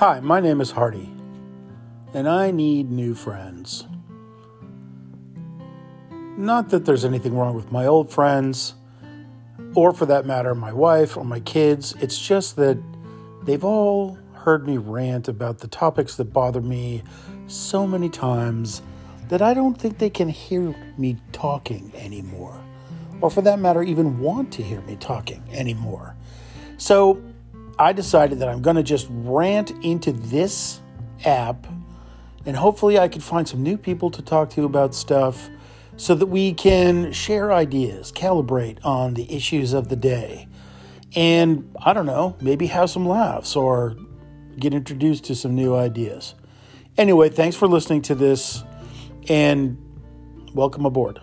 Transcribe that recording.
Hi, my name is Hardy, and I need new friends. Not that there's anything wrong with my old friends, or for that matter, my wife or my kids. It's just that they've all heard me rant about the topics that bother me so many times that I don't think they can hear me talking anymore, or for that matter, even want to hear me talking anymore. So I decided that I'm going to just rant into this app, and hopefully, I can find some new people to talk to about stuff so that we can share ideas, calibrate on the issues of the day, and I don't know, maybe have some laughs or get introduced to some new ideas. Anyway, thanks for listening to this and welcome aboard.